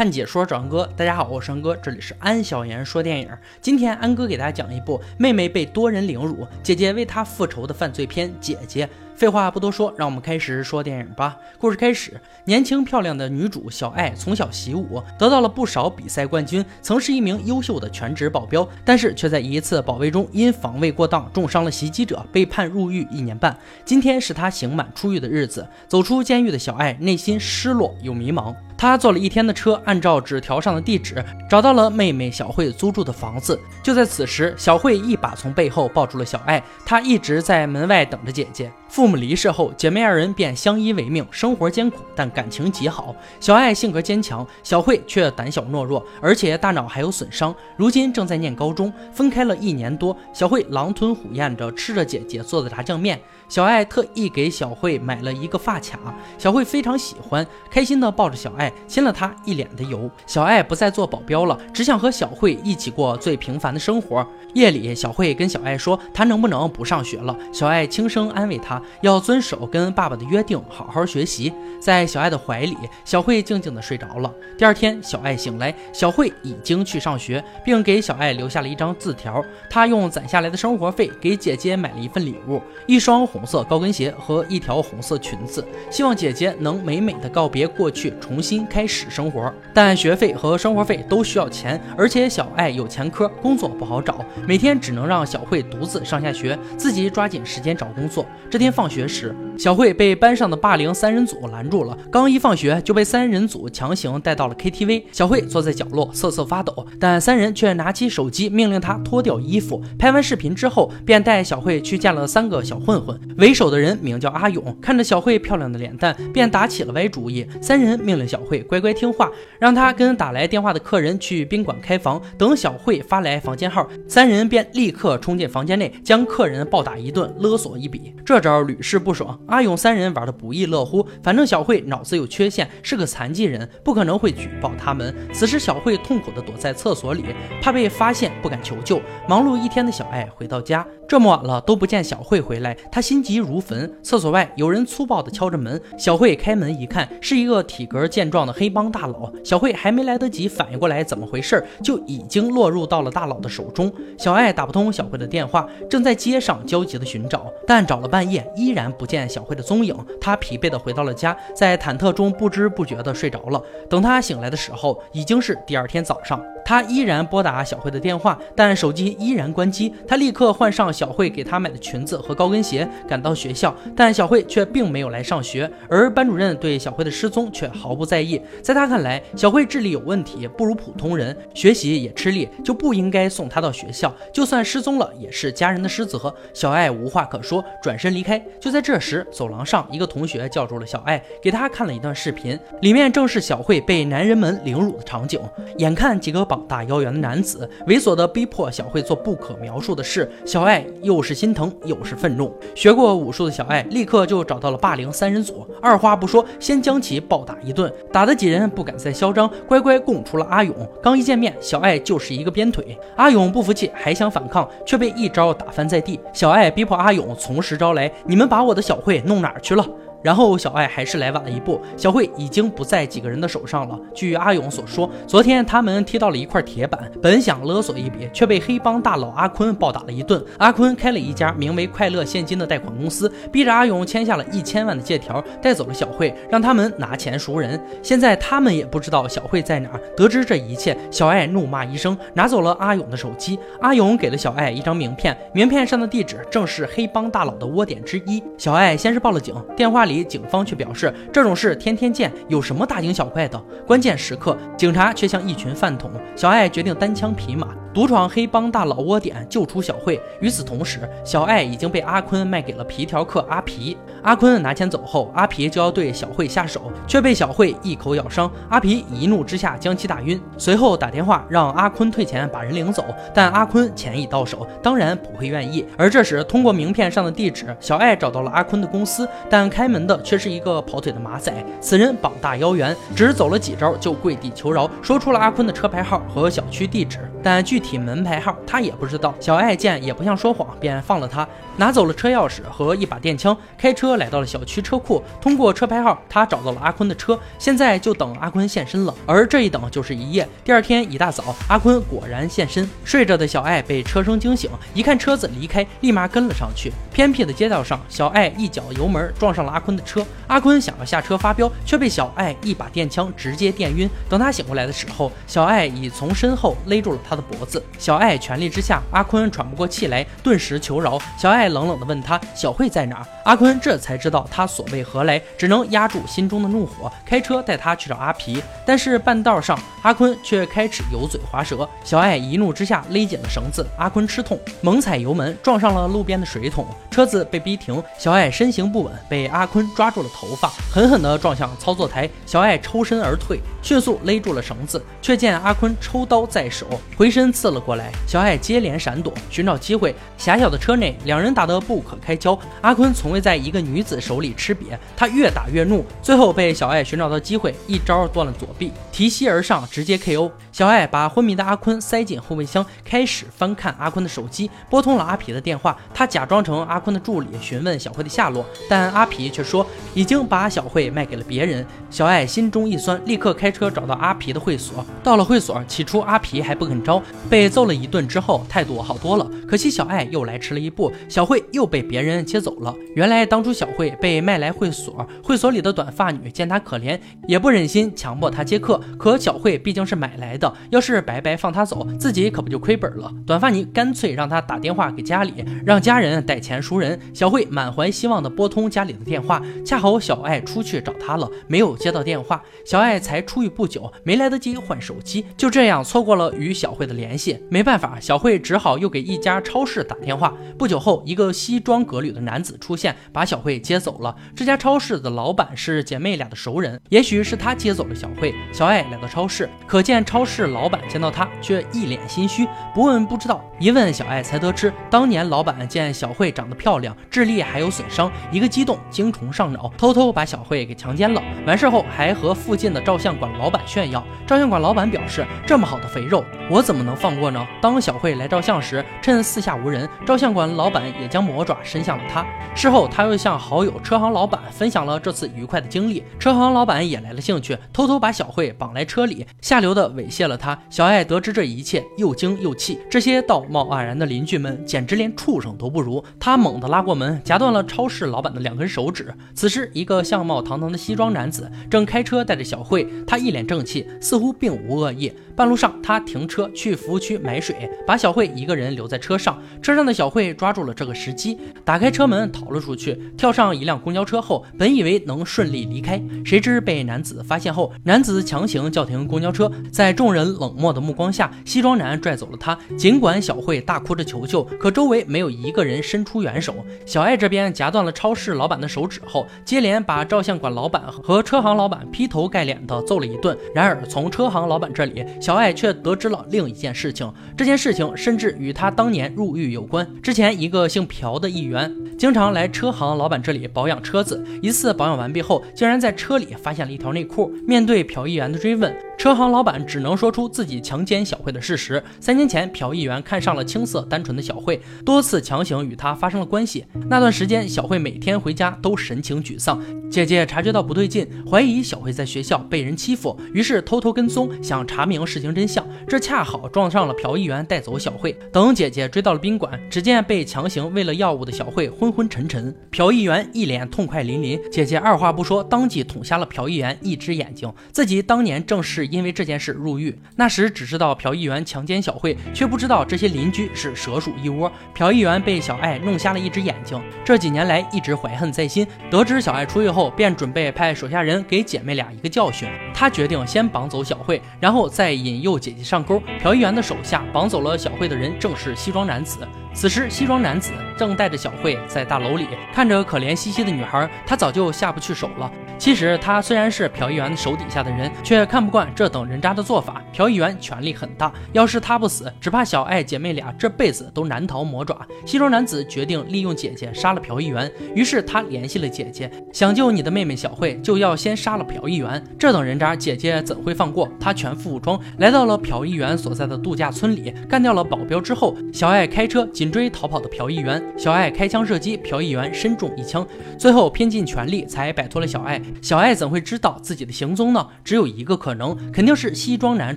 看解说找安哥，大家好，我是安哥，这里是安小言说电影。今天安哥给大家讲一部妹妹被多人凌辱，姐姐为她复仇的犯罪片《姐姐》。废话不多说，让我们开始说电影吧。故事开始，年轻漂亮的女主小爱从小习武，得到了不少比赛冠军，曾是一名优秀的全职保镖，但是却在一次保卫中因防卫过当重伤了袭击者，被判入狱一年半。今天是她刑满出狱的日子，走出监狱的小爱内心失落又迷茫。他坐了一天的车，按照纸条上的地址找到了妹妹小慧租住的房子。就在此时，小慧一把从背后抱住了小爱。她一直在门外等着姐姐。父母离世后，姐妹二人便相依为命，生活艰苦，但感情极好。小爱性格坚强，小慧却胆小懦弱，而且大脑还有损伤。如今正在念高中，分开了一年多，小慧狼吞虎咽着吃着姐姐做的炸酱面。小爱特意给小慧买了一个发卡，小慧非常喜欢，开心的抱着小爱，亲了她一脸的油。小爱不再做保镖了，只想和小慧一起过最平凡的生活。夜里，小慧跟小爱说，她能不能不上学了？小爱轻声安慰她，要遵守跟爸爸的约定，好好学习。在小爱的怀里，小慧静静的睡着了。第二天，小爱醒来，小慧已经去上学，并给小爱留下了一张字条。她用攒下来的生活费给姐姐买了一份礼物，一双红。红色高跟鞋和一条红色裙子，希望姐姐能美美的告别过去，重新开始生活。但学费和生活费都需要钱，而且小爱有前科，工作不好找，每天只能让小慧独自上下学，自己抓紧时间找工作。这天放学时，小慧被班上的霸凌三人组拦住了，刚一放学就被三人组强行带到了 KTV。小慧坐在角落瑟瑟发抖，但三人却拿起手机命令她脱掉衣服。拍完视频之后，便带小慧去见了三个小混混。为首的人名叫阿勇，看着小慧漂亮的脸蛋，便打起了歪主意。三人命令小慧乖乖听话，让她跟打来电话的客人去宾馆开房，等小慧发来房间号，三人便立刻冲进房间内，将客人暴打一顿，勒索一笔。这招屡试不爽，阿勇三人玩的不亦乐乎。反正小慧脑子有缺陷，是个残疾人，不可能会举报他们。此时，小慧痛苦的躲在厕所里，怕被发现，不敢求救。忙碌一天的小爱回到家，这么晚了都不见小慧回来，他心。急如焚，厕所外有人粗暴地敲着门。小慧开门一看，是一个体格健壮的黑帮大佬。小慧还没来得及反应过来怎么回事，就已经落入到了大佬的手中。小爱打不通小慧的电话，正在街上焦急地寻找，但找了半夜依然不见小慧的踪影。他疲惫地回到了家，在忐忑中不知不觉地睡着了。等他醒来的时候，已经是第二天早上。他依然拨打小慧的电话，但手机依然关机。他立刻换上小慧给他买的裙子和高跟鞋。赶到学校，但小慧却并没有来上学，而班主任对小慧的失踪却毫不在意。在他看来，小慧智力有问题，不如普通人，学习也吃力，就不应该送她到学校。就算失踪了，也是家人的失责。小爱无话可说，转身离开。就在这时，走廊上一个同学叫住了小爱，给她看了一段视频，里面正是小慧被男人们凌辱的场景。眼看几个膀大腰圆的男子猥琐地逼迫小慧做不可描述的事，小爱又是心疼又是愤怒。学过。过武术的小爱立刻就找到了霸凌三人组，二话不说，先将其暴打一顿，打的几人不敢再嚣张，乖乖供出了阿勇。刚一见面，小爱就是一个鞭腿，阿勇不服气，还想反抗，却被一招打翻在地。小爱逼迫阿勇从实招来，你们把我的小慧弄哪儿去了？然后小爱还是来晚了一步，小慧已经不在几个人的手上了。据阿勇所说，昨天他们踢到了一块铁板，本想勒索一笔，却被黑帮大佬阿坤暴打了一顿。阿坤开了一家名为“快乐现金”的贷款公司，逼着阿勇签下了一千万的借条，带走了小慧，让他们拿钱赎人。现在他们也不知道小慧在哪。得知这一切，小爱怒骂一声，拿走了阿勇的手机。阿勇给了小爱一张名片，名片上的地址正是黑帮大佬的窝点之一。小爱先是报了警，电话里。里警方却表示这种事天天见，有什么大惊小怪的？关键时刻，警察却像一群饭桶。小爱决定单枪匹马。独闯黑帮大佬窝点，救出小慧。与此同时，小爱已经被阿坤卖给了皮条客阿皮。阿坤拿钱走后，阿皮就要对小慧下手，却被小慧一口咬伤。阿皮一怒之下将其打晕，随后打电话让阿坤退钱，把人领走。但阿坤钱已到手，当然不会愿意。而这时，通过名片上的地址，小爱找到了阿坤的公司，但开门的却是一个跑腿的马仔。此人膀大腰圆，只走了几招就跪地求饶，说出了阿坤的车牌号和小区地址，但具。体门牌号他也不知道，小爱见也不像说谎，便放了他。拿走了车钥匙和一把电枪，开车来到了小区车库。通过车牌号，他找到了阿坤的车，现在就等阿坤现身了。而这一等就是一夜。第二天一大早，阿坤果然现身。睡着的小爱被车声惊醒，一看车子离开，立马跟了上去。偏僻的街道上，小爱一脚油门撞上了阿坤的车。阿坤想要下车发飙，却被小爱一把电枪直接电晕。等他醒过来的时候，小爱已从身后勒住了他的脖子。小爱全力之下，阿坤喘不过气来，顿时求饶。小爱冷冷地问他：“小慧在哪？”阿坤这才知道他所谓何来，只能压住心中的怒火，开车带他去找阿皮。但是半道上，阿坤却开始油嘴滑舌。小爱一怒之下勒紧了绳子，阿坤吃痛，猛踩油门，撞上了路边的水桶，车子被逼停。小爱身形不稳，被阿坤抓住了头发，狠狠地撞向操作台。小爱抽身而退，迅速勒住了绳子，却见阿坤抽刀在手，回身刺了过来。小爱接连闪躲，寻找机会。狭小的车内，两人打得不可开交。阿坤从未在一个女子手里吃瘪，他越打越怒，最后被小爱寻找到机会，一招断了左臂，提膝而上，直接 KO。小爱把昏迷的阿坤塞进后备箱，开始翻看阿坤的手机，拨通了阿皮的电话。他假装成阿坤的助理，询问小慧的下落，但阿皮却说已经把小慧卖给了别人。小爱心中一酸，立刻开车找到阿皮的会所。到了会所，起初阿皮还不肯招，被揍了一顿之后，态度好多了。可惜小爱又来迟了一步，小慧又被别人接走了。原来当初小慧被卖来会所，会所里的短发女见她可怜，也不忍心强迫她接客。可小慧毕竟是买来的。要是白白放他走，自己可不就亏本了？短发女干脆让他打电话给家里，让家人带钱熟人。小慧满怀希望的拨通家里的电话，恰好小爱出去找他了，没有接到电话。小爱才出狱不久，没来得及换手机，就这样错过了与小慧的联系。没办法，小慧只好又给一家超市打电话。不久后，一个西装革履的男子出现，把小慧接走了。这家超市的老板是姐妹俩的熟人，也许是他接走了小慧。小爱来到超市，可见超市。老板见到他，却一脸心虚，不问不知道。一问小爱才得知，当年老板见小慧长得漂亮，智力还有损伤，一个激动，精虫上脑，偷偷把小慧给强奸了。完事后还和附近的照相馆老板炫耀。照相馆老板表示，这么好的肥肉，我怎么能放过呢？当小慧来照相时，趁四下无人，照相馆老板也将魔爪伸向了她。事后他又向好友车行老板分享了这次愉快的经历，车行老板也来了兴趣，偷偷把小慧绑来车里，下流的猥亵了。她小爱得知这一切，又惊又气。这些道貌岸然的邻居们，简直连畜生都不如。他。猛猛地拉过门，夹断了超市老板的两根手指。此时，一个相貌堂堂的西装男子正开车带着小慧，他一脸正气，似乎并无恶意。半路上，他停车去服务区买水，把小慧一个人留在车上。车上的小慧抓住了这个时机，打开车门逃了出去，跳上一辆公交车后，本以为能顺利离开，谁知被男子发现后，男子强行叫停公交车，在众人。冷漠的目光下，西装男拽走了他。尽管小慧大哭着求救，可周围没有一个人伸出援手。小爱这边夹断了超市老板的手指后，接连把照相馆老板和车行老板劈头盖脸的揍了一顿。然而，从车行老板这里，小小爱却得知了另一件事情。这件事情甚至与他当年入狱有关。之前，一个姓朴的议员经常来车行老板这里保养车子。一次保养完毕后，竟然在车里发现了一条内裤。面对朴议员的追问，车行老板只能说出自己强奸小慧的事实。三年前，朴议员看上了青涩单纯的小慧，多次强行与她发生了关系。那段时间，小慧每天回家都神情沮丧。姐姐察觉到不对劲，怀疑小慧在学校被人欺负，于是偷偷跟踪，想查明事情真相。这恰好撞上了朴议员带走小慧。等姐姐追到了宾馆，只见被强行喂了药物的小慧昏昏沉沉，朴议员一脸痛快淋漓。姐姐二话不说，当即捅瞎了朴议员一只眼睛。自己当年正是。因为这件事入狱，那时只知道朴议员强奸小慧，却不知道这些邻居是蛇鼠一窝。朴议员被小爱弄瞎了一只眼睛，这几年来一直怀恨在心。得知小爱出狱后，便准备派手下人给姐妹俩一个教训。他决定先绑走小慧，然后再引诱姐姐上钩。朴议员的手下绑走了小慧的人正是西装男子。此时，西装男子正带着小慧在大楼里看着可怜兮兮的女孩，他早就下不去手了。其实他虽然是朴议员手底下的人，却看不惯这等人渣的做法。朴议员权力很大，要是他不死，只怕小爱姐妹俩这辈子都难逃魔爪。西装男子决定利用姐姐杀了朴议员，于是他联系了姐姐，想救你的妹妹小慧，就要先杀了朴议员。这等人渣，姐姐怎会放过？她全副武装，来到了朴议员所在的度假村里，干掉了保镖之后，小爱开车紧追逃跑的朴议员，小爱开枪射击朴议员，身中一枪，最后拼尽全力才摆脱了小爱。小爱怎会知道自己的行踪呢？只有一个可能，肯定是西装男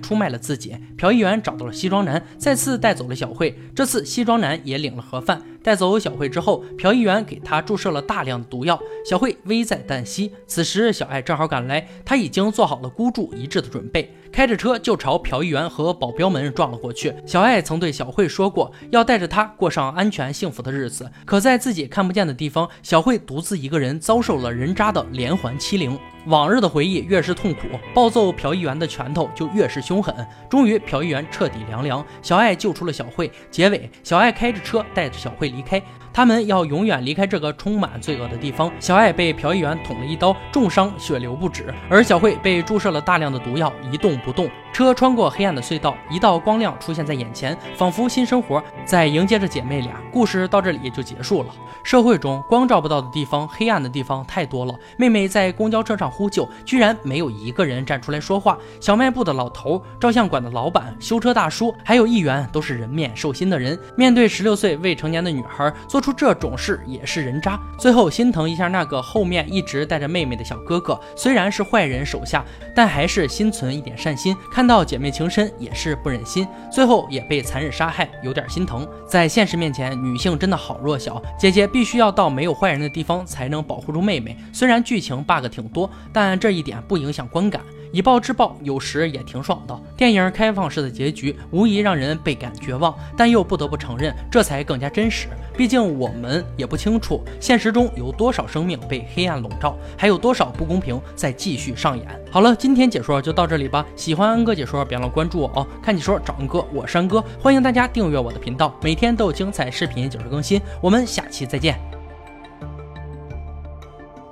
出卖了自己。朴议员找到了西装男，再次带走了小慧。这次西装男也领了盒饭。带走小慧之后，朴议员给她注射了大量的毒药，小慧危在旦夕。此时小爱正好赶来，他已经做好了孤注一掷的准备，开着车就朝朴议员和保镖们撞了过去。小爱曾对小慧说过，要带着她过上安全幸福的日子，可在自己看不见的地方，小慧独自一个人遭受了人渣的连环欺凌。往日的回忆越是痛苦，暴揍朴议员的拳头就越是凶狠。终于，朴议员彻底凉凉，小爱救出了小慧。结尾，小爱开着车带着小慧离开，他们要永远离开这个充满罪恶的地方。小爱被朴议员捅了一刀，重伤，血流不止；而小慧被注射了大量的毒药，一动不动。车穿过黑暗的隧道，一道光亮出现在眼前，仿佛新生活在迎接着姐妹俩。故事到这里也就结束了。社会中光照不到的地方，黑暗的地方太多了。妹妹在公交车上呼救，居然没有一个人站出来说话。小卖部的老头、照相馆的老板、修车大叔，还有议员，都是人面兽心的人。面对十六岁未成年的女孩做出这种事，也是人渣。最后心疼一下那个后面一直带着妹妹的小哥哥，虽然是坏人手下，但还是心存一点善心。看。到姐妹情深也是不忍心，最后也被残忍杀害，有点心疼。在现实面前，女性真的好弱小。姐姐必须要到没有坏人的地方才能保护住妹妹。虽然剧情 bug 挺多，但这一点不影响观感。以暴制暴有时也挺爽的。电影开放式的结局无疑让人倍感绝望，但又不得不承认，这才更加真实。毕竟我们也不清楚现实中有多少生命被黑暗笼罩，还有多少不公平在继续上演。好了，今天解说就到这里吧。喜欢安哥解说，别忘了关注我哦。看解说找安哥，我是安哥，欢迎大家订阅我的频道，每天都有精彩视频解说更新。我们下期再见。